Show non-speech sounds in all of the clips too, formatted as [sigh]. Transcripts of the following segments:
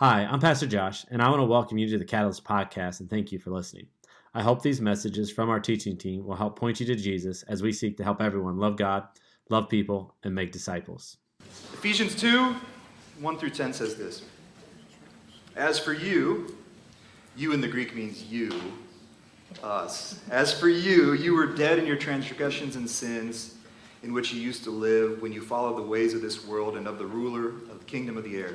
Hi, I'm Pastor Josh, and I want to welcome you to the Catalyst Podcast and thank you for listening. I hope these messages from our teaching team will help point you to Jesus as we seek to help everyone love God, love people, and make disciples. Ephesians 2 1 through 10 says this As for you, you in the Greek means you, us. As for you, you were dead in your transgressions and sins in which you used to live when you followed the ways of this world and of the ruler of the kingdom of the air,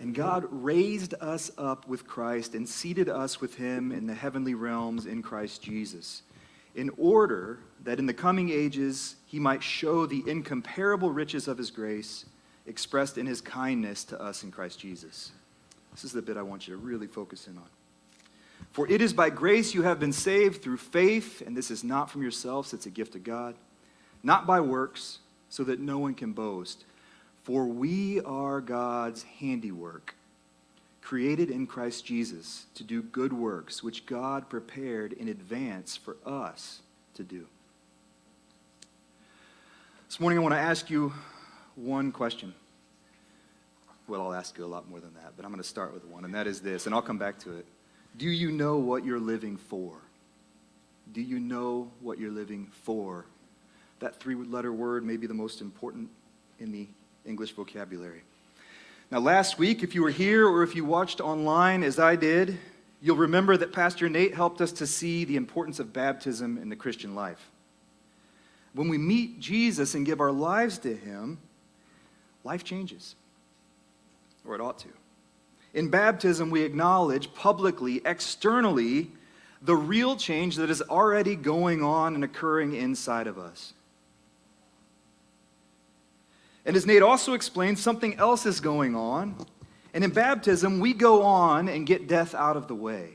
And God raised us up with Christ and seated us with him in the heavenly realms in Christ Jesus, in order that in the coming ages he might show the incomparable riches of his grace expressed in his kindness to us in Christ Jesus. This is the bit I want you to really focus in on. For it is by grace you have been saved through faith, and this is not from yourselves, it's a gift of God, not by works, so that no one can boast. For we are God's handiwork, created in Christ Jesus to do good works, which God prepared in advance for us to do. This morning, I want to ask you one question. Well, I'll ask you a lot more than that, but I'm going to start with one, and that is this, and I'll come back to it. Do you know what you're living for? Do you know what you're living for? That three letter word may be the most important in the English vocabulary. Now, last week, if you were here or if you watched online as I did, you'll remember that Pastor Nate helped us to see the importance of baptism in the Christian life. When we meet Jesus and give our lives to Him, life changes, or it ought to. In baptism, we acknowledge publicly, externally, the real change that is already going on and occurring inside of us. And as Nate also explained, something else is going on. And in baptism, we go on and get death out of the way.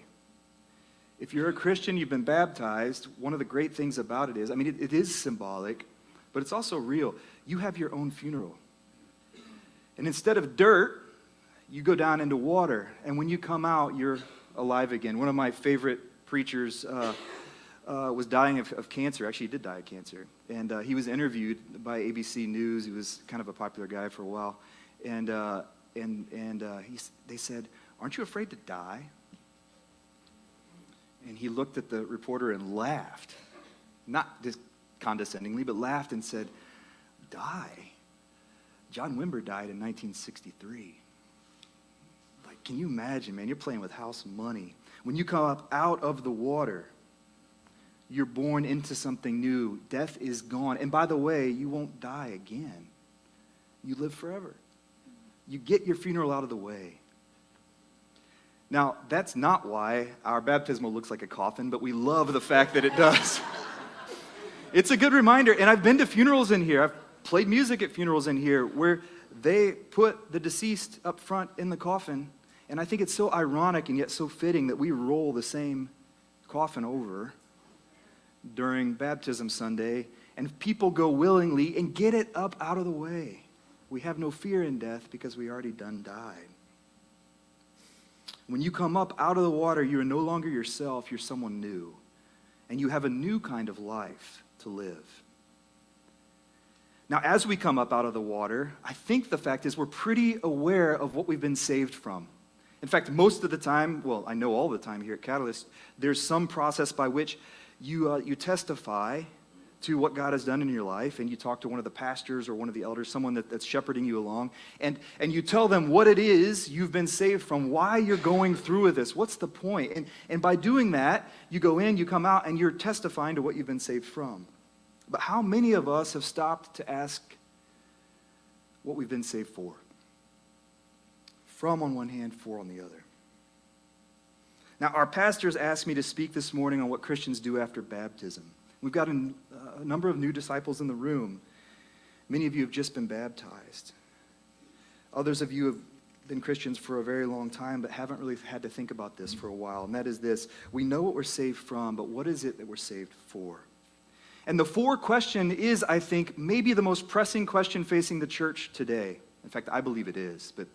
If you're a Christian, you've been baptized, one of the great things about it is, I mean, it, it is symbolic, but it's also real. You have your own funeral. And instead of dirt, you go down into water. And when you come out, you're alive again. One of my favorite preachers uh, uh, was dying of, of, cancer. Actually, he did die of cancer. And uh, he was interviewed by ABC News. He was kind of a popular guy for a while. And, uh, and, and uh, he, they said, Aren't you afraid to die? And he looked at the reporter and laughed. Not just condescendingly, but laughed and said, Die? John Wimber died in 1963. Like, can you imagine, man? You're playing with house money. When you come up out of the water, you're born into something new. Death is gone. And by the way, you won't die again. You live forever. You get your funeral out of the way. Now, that's not why our baptismal looks like a coffin, but we love the fact that it does. [laughs] it's a good reminder. And I've been to funerals in here, I've played music at funerals in here where they put the deceased up front in the coffin. And I think it's so ironic and yet so fitting that we roll the same coffin over during baptism Sunday, and people go willingly and get it up out of the way. We have no fear in death because we already done died. When you come up out of the water, you are no longer yourself, you're someone new. And you have a new kind of life to live. Now, as we come up out of the water, I think the fact is we're pretty aware of what we've been saved from. In fact, most of the time, well, I know all the time here at Catalyst, there's some process by which you, uh, you testify to what God has done in your life, and you talk to one of the pastors or one of the elders, someone that, that's shepherding you along, and, and you tell them what it is you've been saved from, why you're going through with this, what's the point? And, and by doing that, you go in, you come out, and you're testifying to what you've been saved from. But how many of us have stopped to ask what we've been saved for? From on one hand, for on the other. Now, our pastors asked me to speak this morning on what Christians do after baptism. We've got a, a, number of new disciples in the room. Many of you have just been baptized. Others of you have been Christians for a very long time, but haven't really had to think about this for a while. And that is this we know what we're saved from, but what is it that we're saved for? And the for question is, I think, maybe the most pressing question facing the church today. In fact, I believe it is, but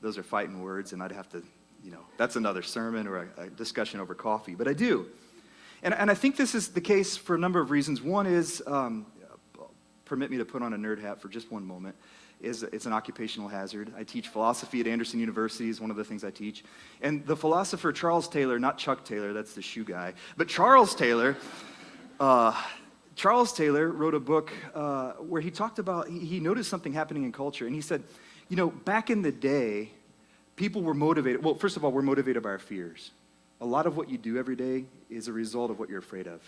those are fighting words, and I'd have to, you know, that's another sermon or a, a discussion over coffee. But I do. And, and I think this is the case for a number of reasons. One is, um, permit me to put on a nerd hat for just one moment is it's an occupational hazard. I teach philosophy at Anderson University is one of the things I teach. And the philosopher Charles Taylor, not Chuck Taylor, that's the shoe guy, but Charles Taylor, uh, Charles Taylor wrote a book uh, where he talked about, he, he noticed something happening in culture. And he said, you know, back in the day, people were motivated. Well, first of all, we're motivated by our fears. A lot of what you do every day is a result of what you're afraid of,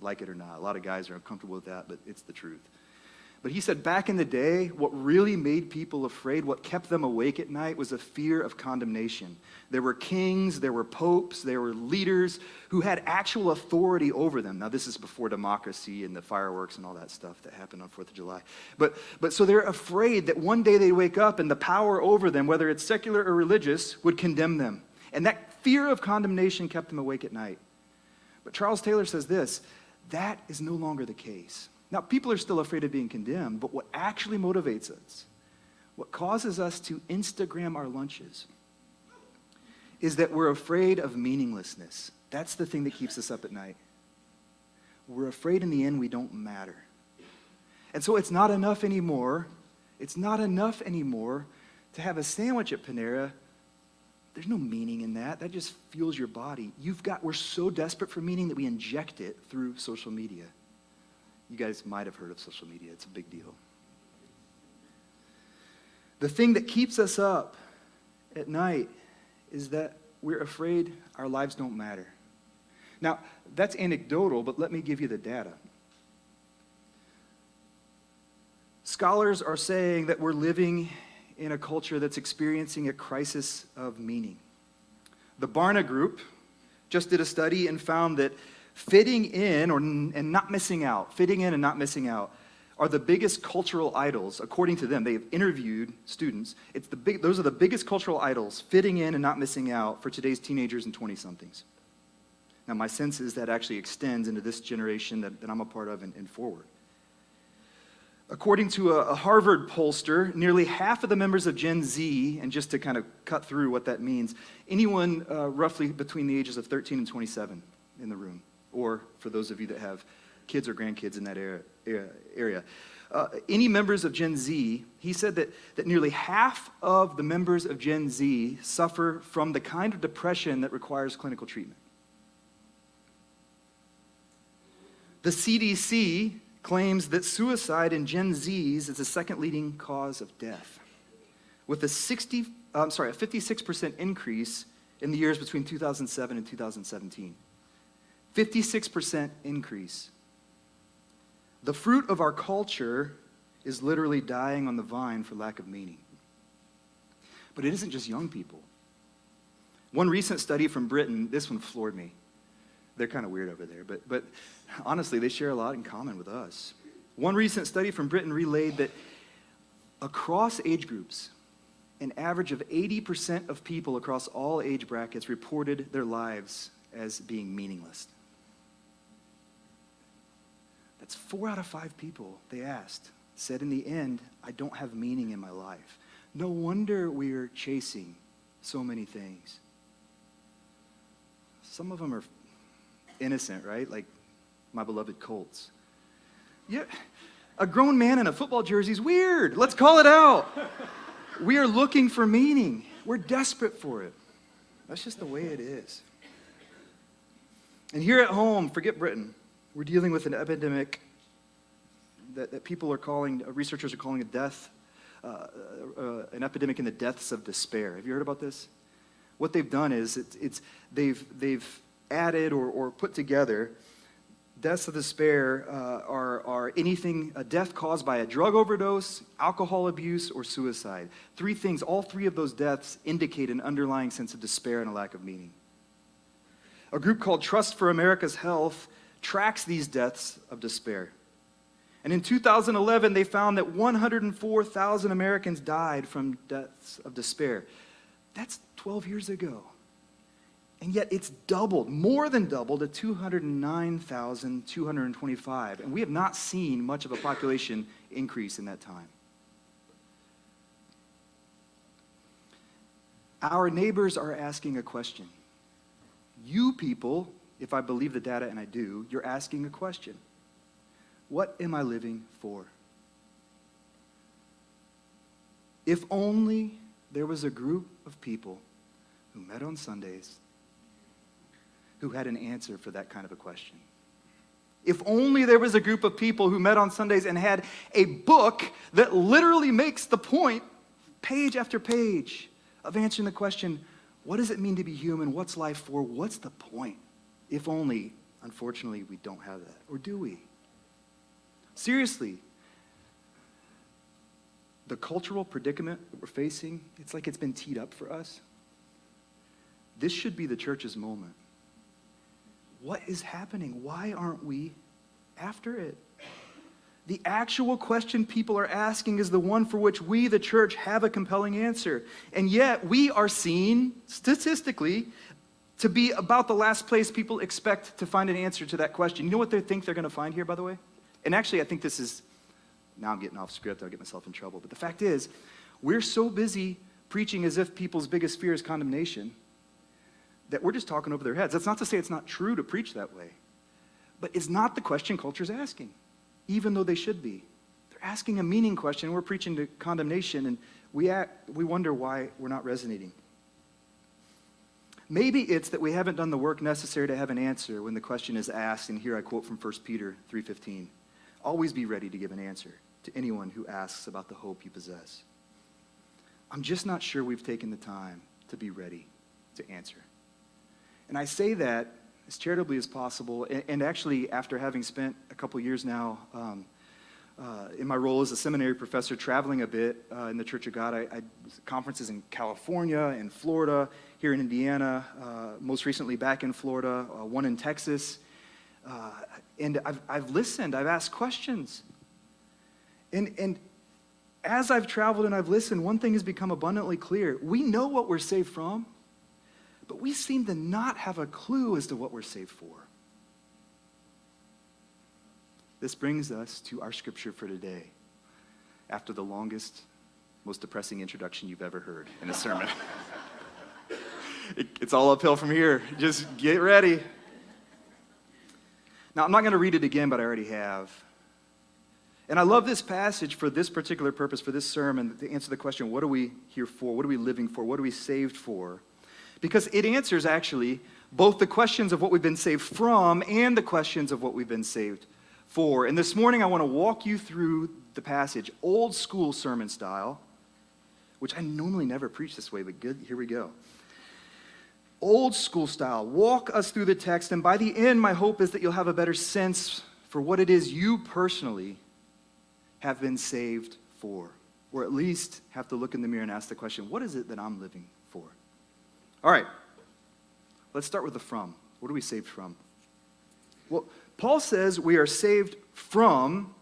like it or not. A lot of guys are uncomfortable with that, but it's the truth. But he said back in the day, what really made people afraid, what kept them awake at night, was a fear of condemnation. There were kings, there were popes, there were leaders who had actual authority over them. Now, this is before democracy and the fireworks and all that stuff that happened on 4th of July. But, but so they're afraid that one day they wake up and the power over them, whether it's secular or religious, would condemn them. And that fear of condemnation kept them awake at night. But Charles Taylor says this that is no longer the case. Now, people are still afraid of being condemned, but what actually motivates us, what causes us to Instagram our lunches, is that we're afraid of meaninglessness. That's the thing that keeps us up at night. We're afraid in the end we don't matter. And so it's not enough anymore. It's not enough anymore to have a sandwich at Panera. There's no meaning in that. That just fuels your body. You've got, we're so desperate for meaning that we inject it through social media. You guys might have heard of social media, it's a big deal. The thing that keeps us up at night is that we're afraid our lives don't matter. Now, that's anecdotal, but let me give you the data. Scholars are saying that we're living in a culture that's experiencing a crisis of meaning. The Barna Group just did a study and found that Fitting in or, and not missing out, fitting in and not missing out, are the biggest cultural idols, according to them. They've interviewed students. It's the big, those are the biggest cultural idols, fitting in and not missing out for today's teenagers and 20 somethings. Now, my sense is that actually extends into this generation that, that I'm a part of and, and forward. According to a, a, Harvard pollster, nearly half of the members of Gen Z, and just to kind of cut through what that means, anyone uh, roughly between the ages of 13 and 27 in the room or for those of you that have kids or grandkids in that area. Uh, any members of Gen Z, he said that, that nearly half of the members of Gen Z suffer from the kind of depression that requires clinical treatment. The CDC claims that suicide in Gen Zs is the second leading cause of death, with a 60, I'm sorry, a 56% increase in the years between 2007 and 2017. 56% increase. The fruit of our culture is literally dying on the vine for lack of meaning. But it isn't just young people. One recent study from Britain, this one floored me. They're kind of weird over there, but, but honestly, they share a lot in common with us. One recent study from Britain relayed that across age groups, an average of 80% of people across all age brackets reported their lives as being meaningless. That's four out of five people they asked said, in the end, I don't have meaning in my life. No wonder we're chasing so many things. Some of them are innocent, right? Like my beloved Colts. Yeah, a grown man in a football jersey is weird. Let's call it out. we are looking for meaning. We're desperate for it. That's just the way it is. And here at home, forget Britain. We're dealing with an epidemic that, that people are calling, uh, researchers are calling a death, uh, uh, an epidemic in the deaths of despair. Have you heard about this? What they've done is it's, it's they've, they've added or, or put together deaths of despair uh, are, are anything, a death caused by a drug overdose, alcohol abuse, or suicide. Three things, all three of those deaths indicate an underlying sense of despair and a lack of meaning. A group called Trust for America's Health tracks these deaths of despair. And in 2011, they found that 104,000 Americans died from deaths of despair. That's 12 years ago. And yet it's doubled, more than doubled to 209,225. And we have not seen much of a population increase in that time. Our neighbors are asking a question. You people, if I believe the data and I do, you're asking a question What am I living for? If only there was a group of people who met on Sundays who had an answer for that kind of a question. If only there was a group of people who met on Sundays and had a book that literally makes the point, page after page, of answering the question what does it mean to be human? What's life for? What's the point? If only, unfortunately, we don't have that. Or do we? Seriously, the cultural predicament we're facing, it's like it's been teed up for us. This should be the church's moment. What is happening? Why aren't we after it? The actual question people are asking is the one for which we, the church, have a compelling answer. And yet, we are seen statistically to be about the last place people expect to find an answer to that question. You know what they think they're going to find here, by the way? And actually, I think this is, now I'm getting off script, I'll get myself in trouble. But the fact is, we're so busy preaching as if people's biggest fear is condemnation that we're just talking over their heads. That's not to say it's not true to preach that way, but it's not the question culture's asking even though they should be. They're asking a meaning question. We're preaching to condemnation, and we, act, we wonder why we're not resonating. Maybe it's that we haven't done the work necessary to have an answer when the question is asked, and here I quote from 1 Peter 3.15. Always be ready to give an answer to anyone who asks about the hope you possess. I'm just not sure we've taken the time to be ready to answer. And I say that as charitably as possible. And, and actually, after having spent a couple years now um, uh, in my role as a seminary professor, traveling a bit uh, in the Church of God, I, I conferences in California, in Florida, here in Indiana, uh, most recently back in Florida, uh, one in Texas. Uh, and I've, I've listened, I've asked questions. And, and as I've traveled and I've listened, one thing has become abundantly clear. We know what we're saved from but we seem to not have a clue as to what we're saved for. This brings us to our scripture for today, after the longest, most depressing introduction you've ever heard in a sermon. [laughs] it, it's all uphill from here. Just get ready. Now, I'm not going to read it again, but I already have. And I love this passage for this particular purpose, for this sermon, to answer the question what are we here for? What are we living for? What are we saved for? because it answers actually both the questions of what we've been saved from and the questions of what we've been saved for. And this morning, I want to walk you through the passage, old school sermon style, which I normally never preach this way, but good, here we go. Old school style, walk us through the text, and by the end, my hope is that you'll have a better sense for what it is you personally have been saved for, or at least have to look in the mirror and ask the question what is it that I'm living for? All right, let's start with the from. What are we saved from? Well, Paul says we are saved from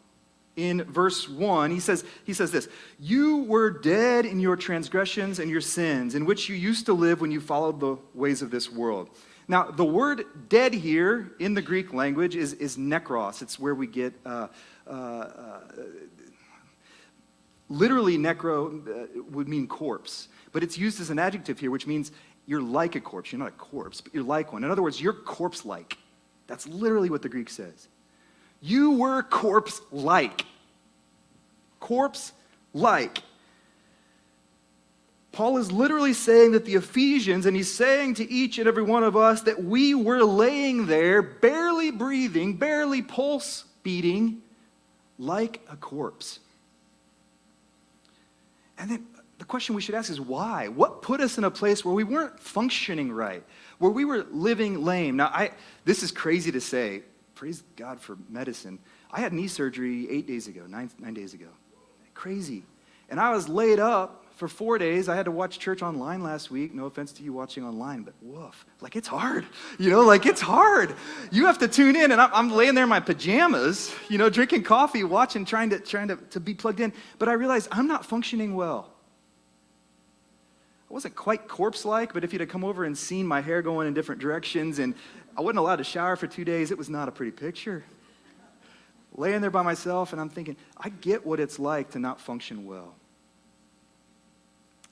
in verse 1 he says he says this you were dead in your transgressions and your sins in which you used to live when you followed the ways of this world now the word dead here in the greek language is, is nekros it's where we get uh, uh, uh, literally necro uh, would mean corpse but it's used as an adjective here which means you're like a corpse. You're not a corpse, but you're like one. In other words, you're corpse like. That's literally what the Greek says. You were corpse like. Corpse like. Paul is literally saying that the Ephesians, and he's saying to each and every one of us that we were laying there, barely breathing, barely pulse beating, like a corpse. And then the question we should ask is why? What put us in a place where we weren't functioning right, where we were living lame? Now, I, this is crazy to say. Praise God for medicine. I had knee surgery eight days ago, nine, nine days ago. Crazy. And I was laid up for four days. I had to watch church online last week. No offense to you watching online, but woof. Like, it's hard. You know, like, it's hard. You have to tune in, and I'm, I'm laying there in my pajamas, you know, drinking coffee, watching, trying to, trying to, to be plugged in. But I realized I'm not functioning well. I wasn't quite corpse like, but if you'd have come over and seen my hair going in different directions and I wasn't allowed to shower for two days, it was not a pretty picture. Laying there by myself, and I'm thinking, I get what it's like to not function well.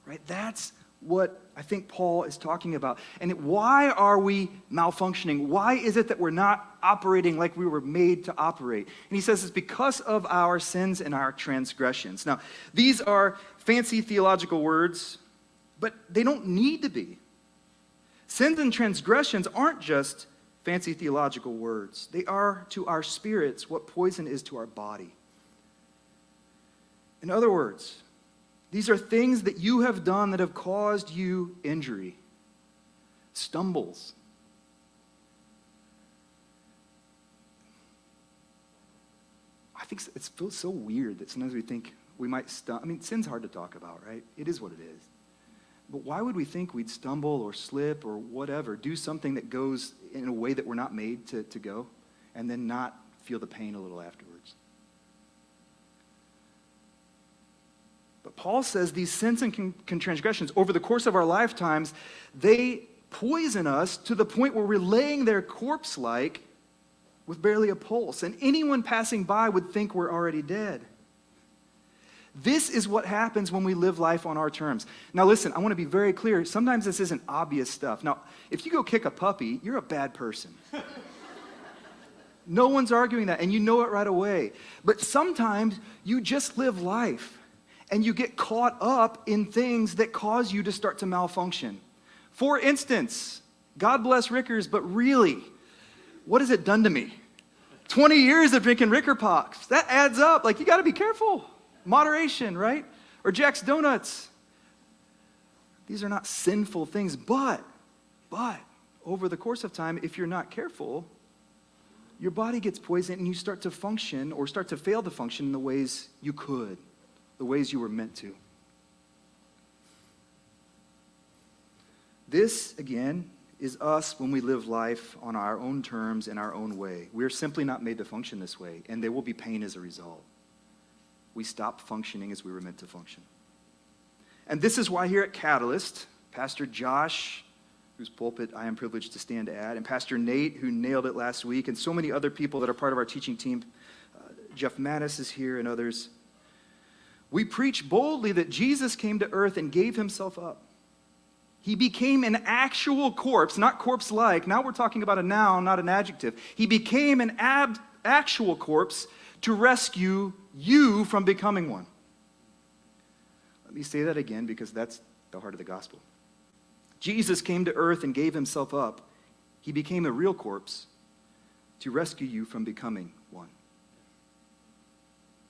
Right? That's what I think Paul is talking about. And why are we malfunctioning? Why is it that we're not operating like we were made to operate? And he says it's because of our sins and our transgressions. Now, these are fancy theological words, but they don't need to be. Sins and transgressions aren't just fancy theological words, they are to our spirits what poison is to our body. In other words, these are things that you have done that have caused you injury, stumbles. I think it feels so weird that sometimes we think we might stumble. I mean, sin's hard to talk about, right? It is what it is. But why would we think we'd stumble or slip or whatever, do something that goes in a way that we're not made to, to go, and then not feel the pain a little afterwards? But Paul says these sins and con- transgressions over the course of our lifetimes, they poison us to the point where we're laying there corpse like with barely a pulse. And anyone passing by would think we're already dead. This is what happens when we live life on our terms. Now, listen, I want to be very clear. Sometimes this isn't obvious stuff. Now, if you go kick a puppy, you're a bad person. no one's arguing that, and you know it right away. But sometimes you just live life and you get caught up in things that cause you to start to malfunction. For instance, God bless Rickers, but really, what has it done to me? 20 years of drinking Ricker Pops. That adds up. Like, you got to be careful. Moderation, right? Or Jack's Donuts. These are not sinful things, but, but, over the course of time, if you're not careful, your body gets poisoned and you start to function or start to fail to function in the ways you could the ways you were meant to. This, again, is us when we live life on our own terms in our own way. We're simply not made to function this way, and there will be pain as a result. We stop functioning as we were meant to function. And this is why here at Catalyst, Pastor Josh, whose pulpit I am privileged to stand at, and Pastor Nate, who nailed it last week, and so many other people that are part of our teaching team, uh, Jeff Mattis is here, and others we preach boldly that Jesus came to earth and gave himself up. He became an actual corpse, not corpse like. Now we're talking about a noun, not an adjective. He became an ab- actual corpse to rescue you from becoming one. Let me say that again because that's the heart of the gospel. Jesus came to earth and gave himself up. He became a real corpse to rescue you from becoming one.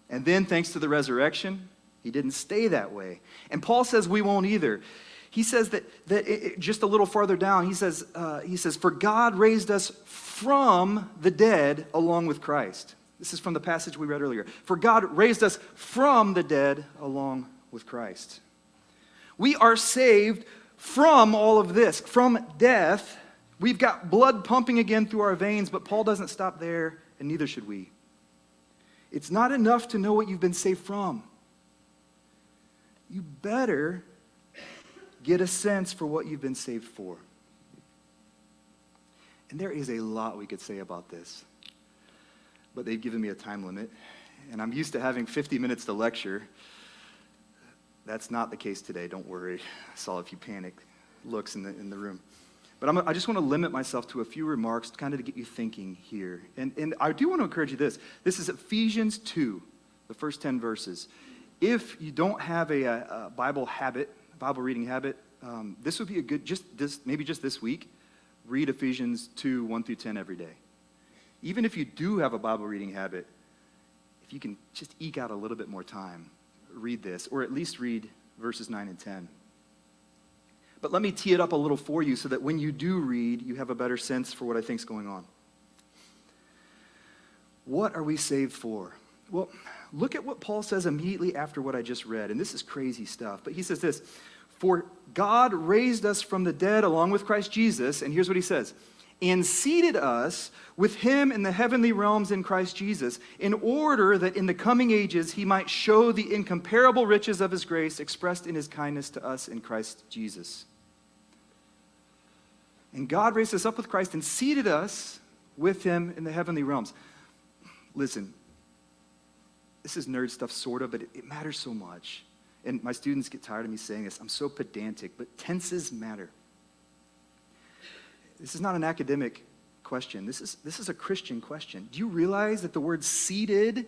And then, thanks to the resurrection, he didn't stay that way. And Paul says we won't either. He says that, that it, just a little farther down, he says, uh, he says, For God raised us from the dead along with Christ. This is from the passage we read earlier. For God raised us from the dead along with Christ. We are saved from all of this, from death. We've got blood pumping again through our veins, but Paul doesn't stop there, and neither should we. It's not enough to know what you've been saved from you better get a sense for what you've been saved for. And there is a lot we could say about this, but they've given me a time limit, and I'm used to having 50 minutes to lecture. That's not the case today, don't worry. I saw a few panic looks in the, in the room. But I'm, i just want to limit myself to a few remarks kind of to get you thinking here. And, and I do want to encourage you this. This is Ephesians 2, the first 10 verses if you don't have a, a Bible habit, Bible reading habit, um, this would be a good, just this, maybe just this week, read Ephesians 2, 1 through 10 every day. Even if you do have a Bible reading habit, if you can just eke out a little bit more time, read this, or at least read verses 9 and 10. But let me tee it up a little for you so that when you do read, you have a better sense for what I think is going on. What are we saved for? Well, look at what Paul says immediately after what I just read. And this is crazy stuff. But he says this For God raised us from the dead along with Christ Jesus. And here's what he says and seated us with him in the heavenly realms in Christ Jesus, in order that in the coming ages he might show the incomparable riches of his grace expressed in his kindness to us in Christ Jesus. And God raised us up with Christ and seated us with him in the heavenly realms. Listen, this is nerd stuff, sort of, but it, matters so much. And my students get tired of me saying this. I'm so pedantic, but tenses matter. This is not an academic question. This is, this is a Christian question. Do you realize that the words seated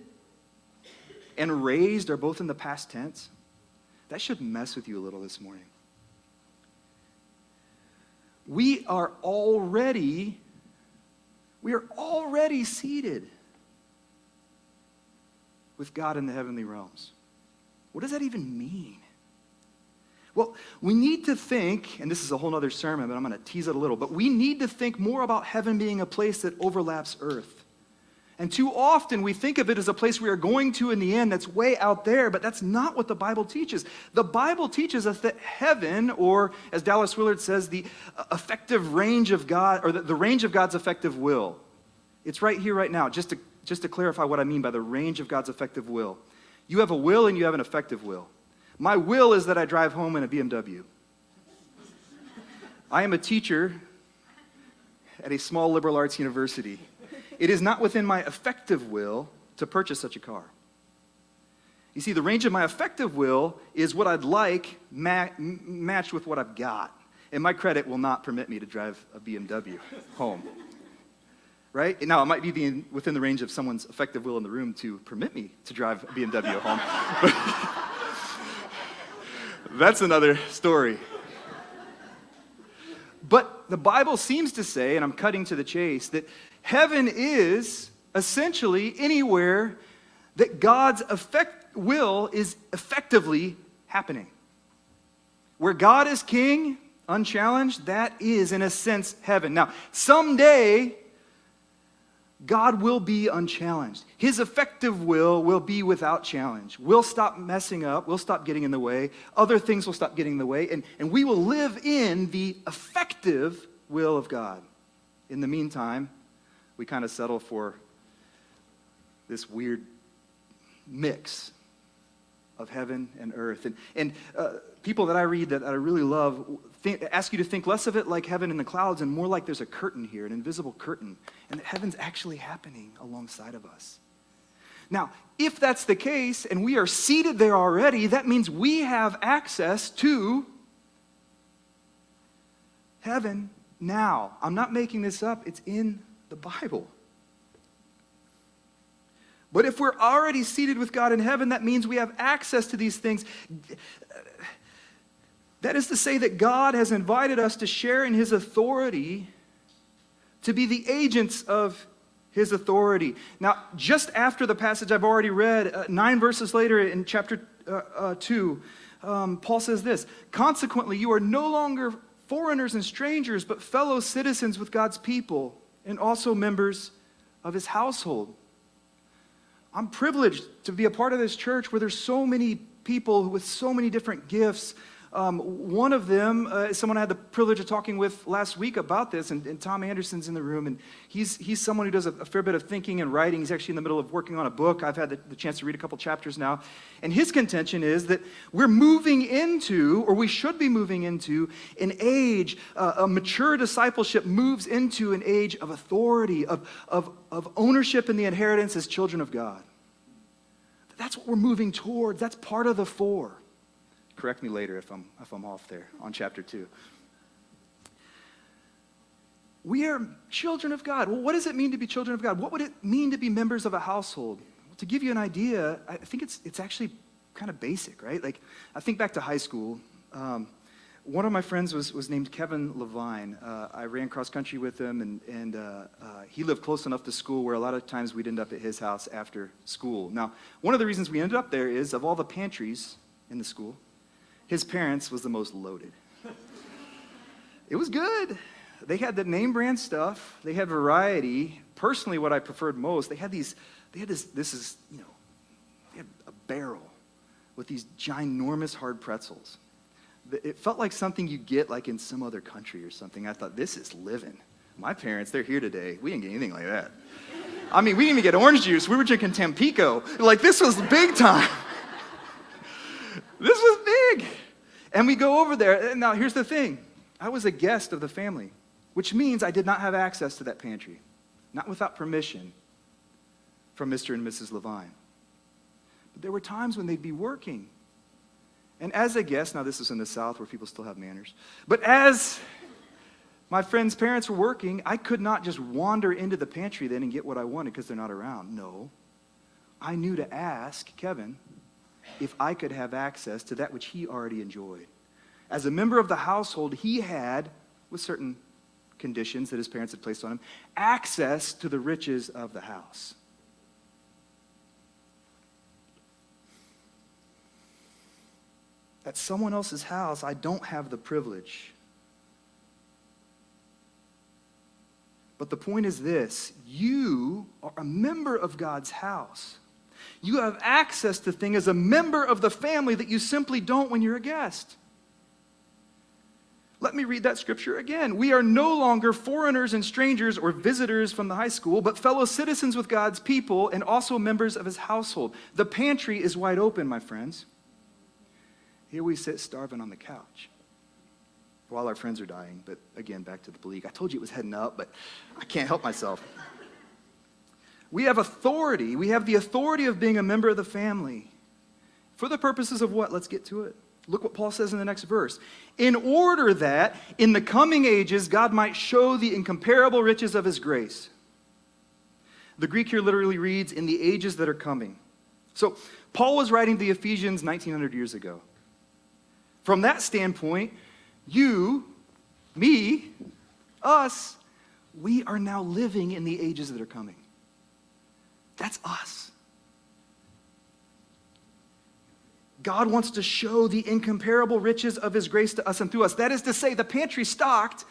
and raised are both in the past tense? That should mess with you a little this morning. We are already, we are already seated with God in the heavenly realms. What does that even mean? Well, we need to think, and this is a whole other sermon, but I'm going to tease it a little, but we need to think more about heaven being a place that overlaps earth. And too often we think of it as a place we are going to in the end that's way out there, but that's not what the Bible teaches. The Bible teaches us that heaven, or as Dallas Willard says, the uh, effective range of God, or the, the range of God's effective will. It's right here, right now, just to, just to clarify what I mean by the range of God's effective will. You have a will and you have an effective will. My will is that I drive home in a BMW. I am a teacher at a small liberal arts university. It is not within my effective will to purchase such a car. You see, the range of my effective will is what I'd like ma- matched with what I've got. And my credit will not permit me to drive a BMW home. Right? Now, it might be within the range of someone's effective will in the room to permit me to drive a BMW home. [laughs] That's another story. But the Bible seems to say, and I'm cutting to the chase, that heaven is essentially anywhere that God's effect, will is effectively happening. Where God is king, unchallenged, that is, in a sense, heaven. Now, someday, God will be unchallenged. His effective will will be without challenge. We'll stop messing up. We'll stop getting in the way. Other things will stop getting in the way. And, and we will live in the effective will of God. In the meantime, we kind of settle for this weird mix of heaven and earth. And, and uh, people that I read that I really love think, ask you to think less of it like heaven in the clouds and more like there's a curtain here, an invisible curtain, and that heaven's actually happening alongside of us. Now, if that's the case and we are seated there already, that means we have access to heaven now. I'm not making this up, it's in the Bible. But if we're already seated with God in heaven, that means we have access to these things. That is to say, that God has invited us to share in His authority, to be the agents of His authority. Now, just after the passage I've already read, uh, nine verses later in chapter uh, uh, 2, um, Paul says this Consequently, you are no longer foreigners and strangers, but fellow citizens with God's people and also members of His household. I'm privileged to be a part of this church where there's so many people with so many different gifts um, one of them, uh, someone I had the privilege of talking with last week about this, and, and Tom Anderson's in the room, and he's, he's someone who does a, a, fair bit of thinking and writing. He's actually in the middle of working on a book. I've had the, the chance to read a couple chapters now. And his contention is that we're moving into, or we should be moving into, an age, uh, a mature discipleship moves into an age of authority, of, of, of ownership in the inheritance as children of God. That's what we're moving towards. That's part of the four. Correct me later if I'm, if I'm off there on chapter 2. We are children of God. Well, what does it mean to be children of God? What would it mean to be members of a household? Well, to give you an idea, I think it's, it's actually kind of basic, right? Like, I think back to high school. Um, one of my friends was, was named Kevin Levine. Uh, I ran cross country with him, and, and uh, uh, he lived close enough to school where a lot of times we'd end up at his house after school. Now, one of the reasons we ended up there is of all the pantries in the school, his parents was the most loaded. it was good. They had the name brand stuff. They had variety. Personally, what I preferred most, they had these, they had this, this is, you know, they had a barrel with these ginormous hard pretzels. It felt like something you get like in some other country or something. I thought, this is living. My parents, they're here today. We didn't get anything like that. I mean, we didn't even get orange juice. We were drinking Tampico. Like, this was big time. [laughs] this was. And we go over there. Now, here's the thing I was a guest of the family, which means I did not have access to that pantry, not without permission from Mr. and Mrs. Levine. But there were times when they'd be working. And as a guest, now this is in the South where people still have manners, but as my friend's parents were working, I could not just wander into the pantry then and get what I wanted because they're not around. No. I knew to ask Kevin if I could have access to that which he already enjoyed. As a member of the household, he had, with certain conditions that his parents had placed on him, access to the riches of the house. At someone else's house, I don't have the privilege But the point is this you are a member of God's house. You have access to things as a member of the family that you simply don't when you're a guest. Let me read that scripture again. We are no longer foreigners and strangers or visitors from the high school, but fellow citizens with God's people and also members of his household. The pantry is wide open, my friends. Here we sit starving on the couch while our friends are dying. But again, back to the bleak. I told you it was heading up, but I can't help myself. We have authority. We have the authority of being a member of the family. For the purposes of what? Let's get to it. Look what Paul says in the next verse. In order that in the coming ages God might show the incomparable riches of his grace. The Greek here literally reads, in the ages that are coming. So, Paul was writing to the Ephesians 1900 years ago. From that standpoint, you, me, us, we are now living in the ages that are coming. That's us. God wants to show the incomparable riches of his grace to us and through us. That is to say, the pantry stocked.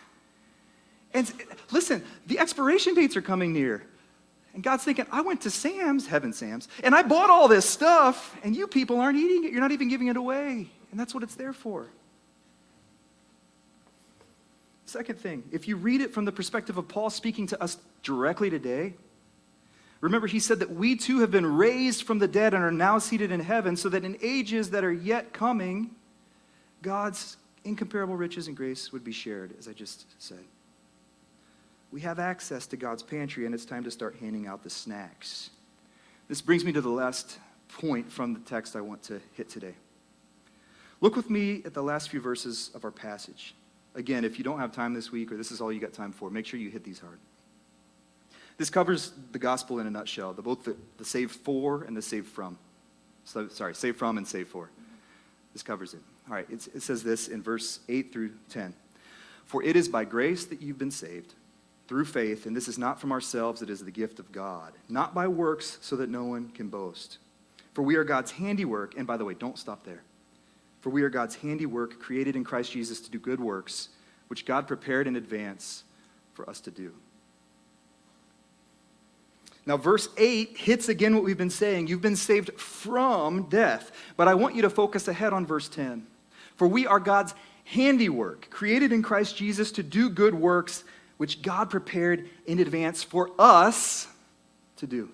And listen, the expiration dates are coming near. And God's thinking, I went to Sam's, heaven Sam's, and I bought all this stuff, and you people aren't eating it. You're not even giving it away. And that's what it's there for. Second thing, if you read it from the perspective of Paul speaking to us directly today, remember he said that we too have been raised from the dead and are now seated in heaven, so that in ages that are yet coming, God's incomparable riches and grace would be shared, as I just said. We have access to God's pantry, and it's time to start handing out the snacks. This brings me to the last point from the text I want to hit today. Look with me at the last few verses of our passage. Again, if you don't have time this week or this is all you got time for, make sure you hit these hard. This covers the gospel in a nutshell, the, both the, the save for and the save from. So, sorry, save from and save for. This covers it. All right, it says this in verse 8 through 10. For it is by grace that you've been saved, through faith, and this is not from ourselves, it is the gift of God, not by works, so that no one can boast. For we are God's handiwork, and by the way, don't stop there. For we are God's handiwork, created in Christ Jesus to do good works, which God prepared in advance for us to do. Now, verse 8 hits again what we've been saying. You've been saved from death. But I want you to focus ahead on verse 10. For we are God's handiwork, created in Christ Jesus to do good works, which God prepared in advance for us to do.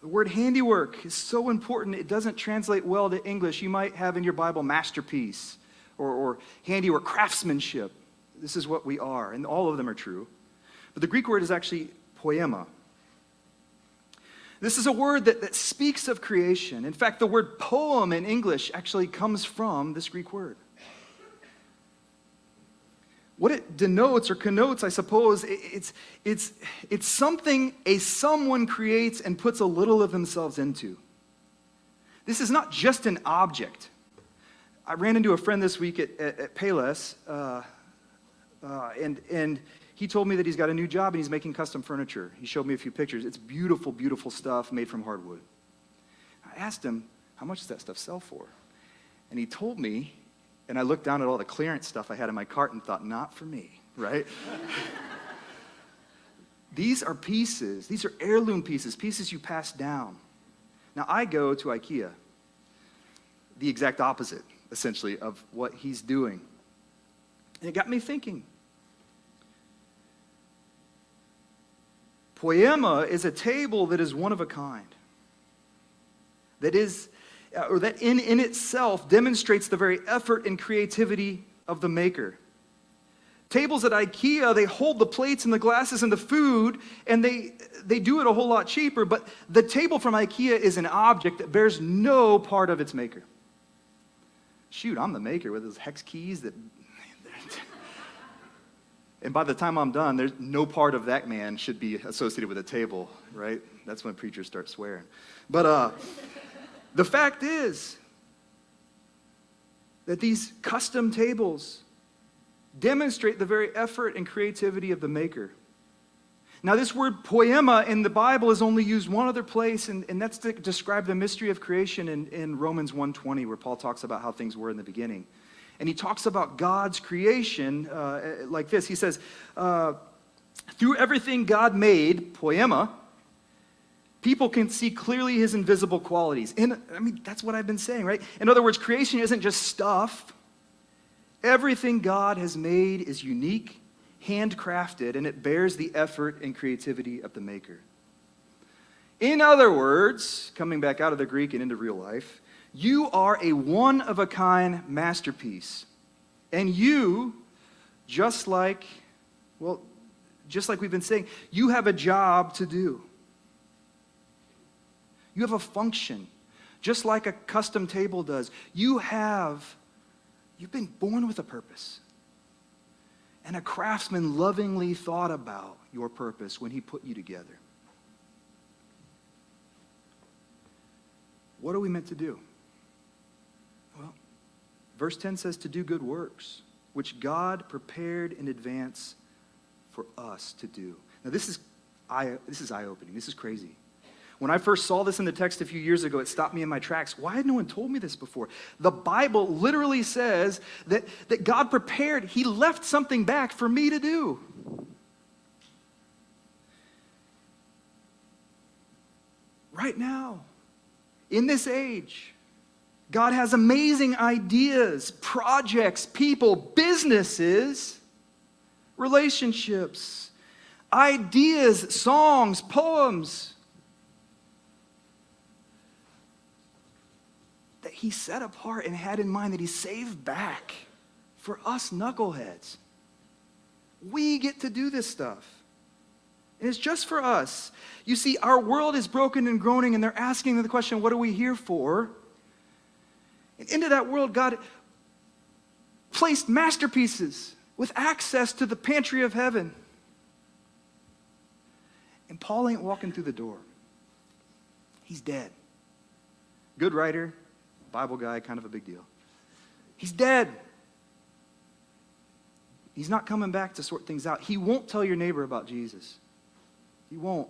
The word handiwork is so important, it doesn't translate well to English. You might have in your Bible masterpiece or, or handiwork, craftsmanship. This is what we are, and all of them are true. But the Greek word is actually poiema. This is a word that, that speaks of creation. In fact, the word poem in English actually comes from this Greek word. What it denotes or connotes, I suppose, it's, it's, it's something a someone creates and puts a little of themselves into. This is not just an object. I ran into a friend this week at, at, at Payless, uh, uh, and, and he told me that he's got a new job and he's making custom furniture. He showed me a few pictures. It's beautiful, beautiful stuff made from hardwood. I asked him, How much does that stuff sell for? And he told me and I looked down at all the clearance stuff I had in my cart and thought, not for me, right? [laughs] these are pieces, these are heirloom pieces, pieces you pass down. Now, I go to IKEA, the exact opposite, essentially, of what he's doing. And it got me thinking Poiema is a table that is one of a kind, that is, uh, or that in, in itself demonstrates the very effort and creativity of the maker. Tables at IKEA, they hold the plates and the glasses and the food, and they, they do it a whole lot cheaper, but the table from IKEA is an object that bears no part of its maker. Shoot, I'm the maker with those hex keys that. And by the time I'm done, there's no part of that man should be associated with a table, right? That's when preachers start swearing. But uh, the fact is that these custom tables, demonstrate the very effort and creativity of the maker. Now, this word poiema in the Bible is only used one other place, and, and that's to describe the mystery of creation in, in Romans 1.20, where Paul talks about how things were in the beginning. And he talks about God's creation uh, like this. He says, uh, through everything God made, poiema, people can see clearly his invisible qualities. And I mean, that's what I've been saying, right? In other words, creation isn't just stuff. Everything God has made is unique, handcrafted, and it bears the effort and creativity of the maker. In other words, coming back out of the Greek and into real life, you are a one of a kind masterpiece. And you, just like, well, just like we've been saying, you have a job to do. You have a function, just like a custom table does. You have You've been born with a purpose. And a craftsman lovingly thought about your purpose when he put you together. What are we meant to do? Verse 10 says to do good works, which God prepared in advance for us to do. Now, this is eye, this is eye-opening. This is crazy. When I first saw this in the text a few years ago, it stopped me in my tracks. Why had no one told me this before? The Bible literally says that, that God prepared, He left something back for me to do. Right now, in this age, God has amazing ideas, projects, people, businesses, relationships, ideas, songs, poems that he set apart and had in mind that he saved back for us knuckleheads. We get to do this stuff. And it's just for us. You see, our world is broken and groaning, and they're asking the question, what are we here for? And into that world, God placed masterpieces with access to the pantry of heaven. And Paul ain't walking through the door. He's dead. Good writer, Bible guy, kind of a big deal. He's dead. He's not coming back to sort things out. He won't tell your neighbor about Jesus. He won't.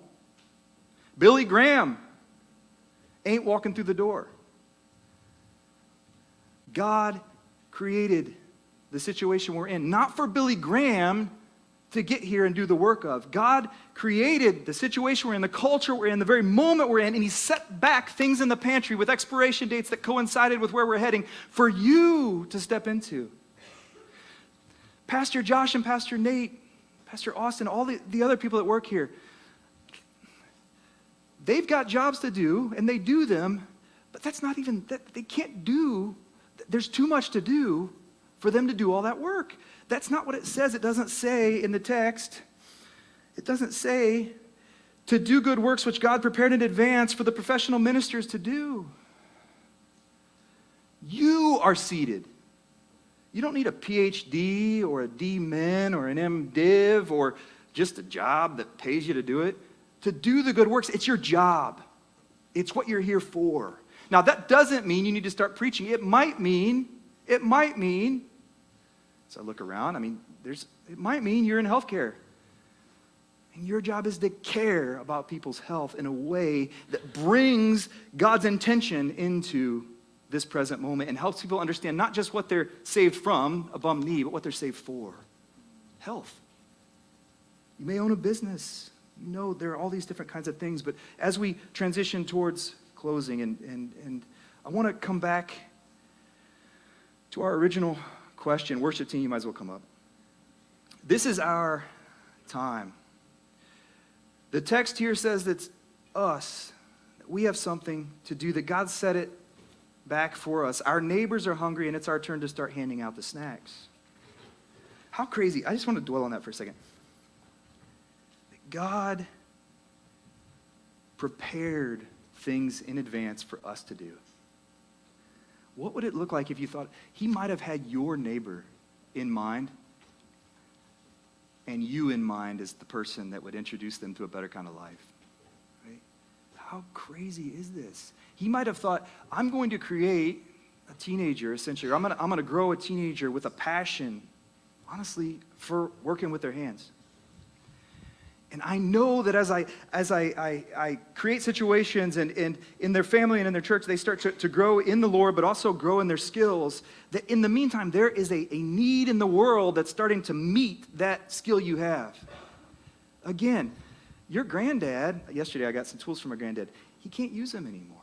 Billy Graham ain't walking through the door. God created the situation we're in, not for Billy Graham to get here and do the work of. God created the situation we're in, the culture we're in, the very moment we're in, and He set back things in the pantry with expiration dates that coincided with where we're heading for you to step into. Pastor Josh and Pastor Nate, Pastor Austin, all the, the other people that work here, they've got jobs to do, and they do them, but that's not even, that, they can't do, there's too much to do for them to do all that work. That's not what it says. It doesn't say in the text. It doesn't say to do good works which God prepared in advance for the professional ministers to do. You are seated. You don't need a PhD or a DMin or an MDiv or just a job that pays you to do it. To do the good works, it's your job. It's what you're here for. Now, that doesn't mean you need to start preaching. It might mean, it might mean so I look around. I mean, there's, it might mean you're in healthcare. And your job is to care about people's health in a way that brings God's intention into this present moment and helps people understand not just what they're saved from, a bum knee, but what they're saved for health. You may own a business. You know there are all these different kinds of things. But as we transition towards closing, and, and, and I want to come back to our original question. Worship team, you might as well come up. This is our time. The text here says that us. We have something to do, that God set it back for us. Our neighbors are hungry, and it's our turn to start handing out the snacks. How crazy. I just want to dwell on that for a second. God prepared things in advance for us to do. What would it look like if you thought he might have had your neighbor in mind and you in mind as the person that would introduce them to a better kind of life? Right? How crazy is this? He might have thought, I'm going to create a teenager, essentially, I'm going I'm going to grow a teenager with a passion, honestly, for working with their hands. And I know that as I, as I, I, I, create situations and, and in their family and in their church, they start to, to grow in the Lord, but also grow in their skills, that in the meantime, there is a, a need in the world that's starting to meet that skill you have. Again, your granddad, yesterday I got some tools from my granddad, he can't use them anymore.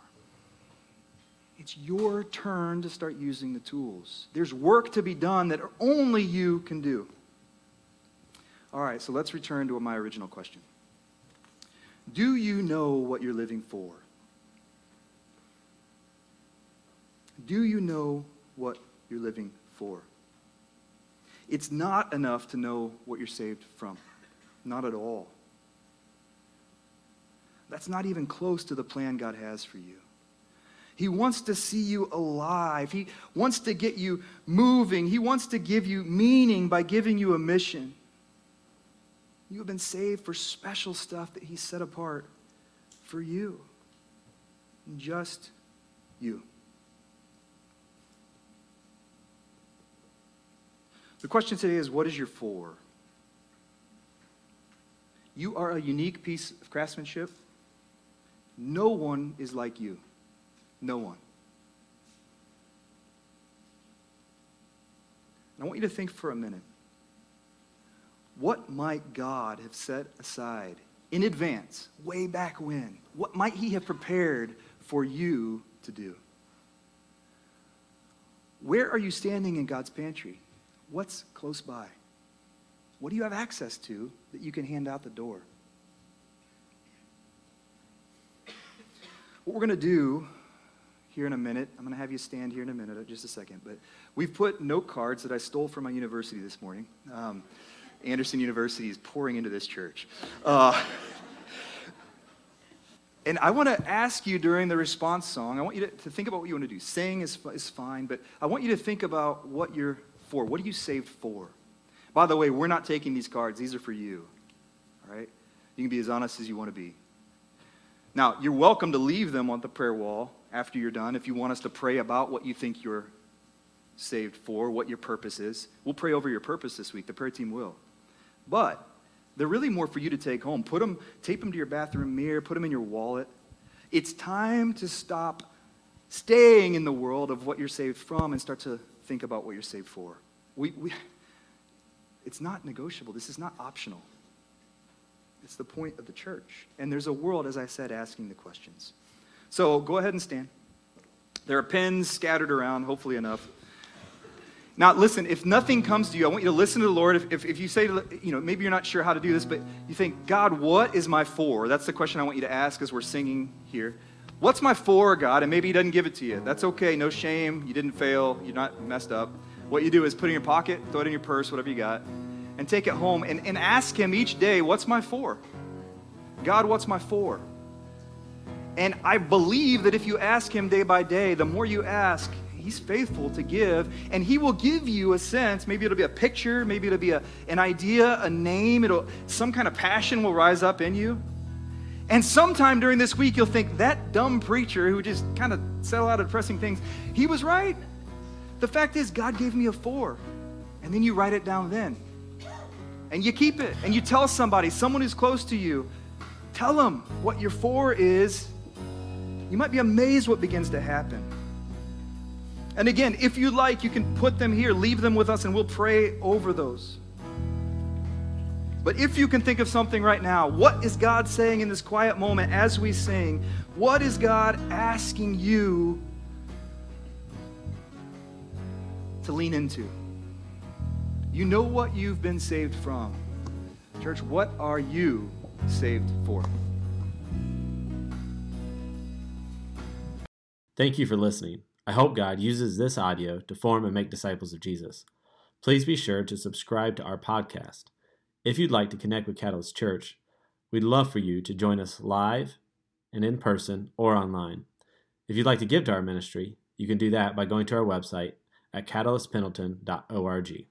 It's your turn to start using the tools. There's work to be done that only you can do. All right, so let's return to my original question. Do you know what you're living for? Do you know what you're living for? It's not enough to know what you're saved from. Not at all. That's not even close to the plan God has for you. He wants to see you alive. He wants to get you moving. He wants to give you meaning by giving you a mission. You have been saved for special stuff that He set apart for you. Just you. The question today is what is your for? You are a unique piece of craftsmanship. No one is like you. No one. I want you to think for a minute. What might God have set aside in advance, way back when? What might He have prepared for you to do? Where are you standing in God's pantry? What's close by? What do you have access to that you can hand out the door? What we're going to do here in a minute, I'm going to have you stand here in a minute, just a second, but we've put note cards that I stole from my university this morning. Um, Anderson University is pouring into this church. Uh, and I want to ask you during the response song, I want you to, to think about what you want to do. Sing is, is fine, but I want you to think about what you're for. What are you saved for? By the way, we're not taking these cards, these are for you. All right? You can be as honest as you want to be. Now, you're welcome to leave them on the prayer wall after you're done if you want us to pray about what you think you're saved for, what your purpose is. We'll pray over your purpose this week. The prayer team will. But they're really more for you to take home. Put them, tape them to your bathroom mirror, put them in your wallet. It's time to stop staying in the world of what you're saved from and start to think about what you're saved for. We, we, it's not negotiable. This is not optional. It's the point of the church. And there's a world, as I said, asking the questions. So go ahead and stand. There are pens scattered around, hopefully enough. Now, listen, if nothing comes to you, I want you to listen to the Lord. If, if, if, you say, you know, maybe you're not sure how to do this, but you think, God, what is my for? That's the question I want you to ask as we're singing here. What's my for, God? And maybe He doesn't give it to you. That's okay. No shame. You didn't fail. You're not messed up. What you do is put it in your pocket, throw it in your purse, whatever you got, and take it home and, and ask Him each day, What's my for? God, what's my for? And I believe that if you ask Him day by day, the more you ask, He's faithful to give, and He will give you a sense. Maybe it'll be a picture, maybe it'll be a, an idea, a name. It'll some kind of passion will rise up in you. And sometime during this week, you'll think that dumb preacher who just kind of said a lot of depressing things, he was right. The fact is, God gave me a for. And then you write it down then. And you keep it. And you tell somebody, someone who's close to you, tell them what your for is. You might be amazed what begins to happen. And again, if you like, you can put them here, leave them with us, and we'll pray over those. But if you can think of something right now, what is God saying in this quiet moment as we sing? What is God asking you to lean into? You know what you've been saved from. Church, what are you saved for. Thank you for listening. I hope God uses this audio to form and make disciples of Jesus. Please be sure to subscribe to our podcast. If you'd like to connect with Catalyst Church, we'd love for you to join us live and in person or online. If you'd like to give to our ministry, you can do that by going to our website at catalystpendleton.org.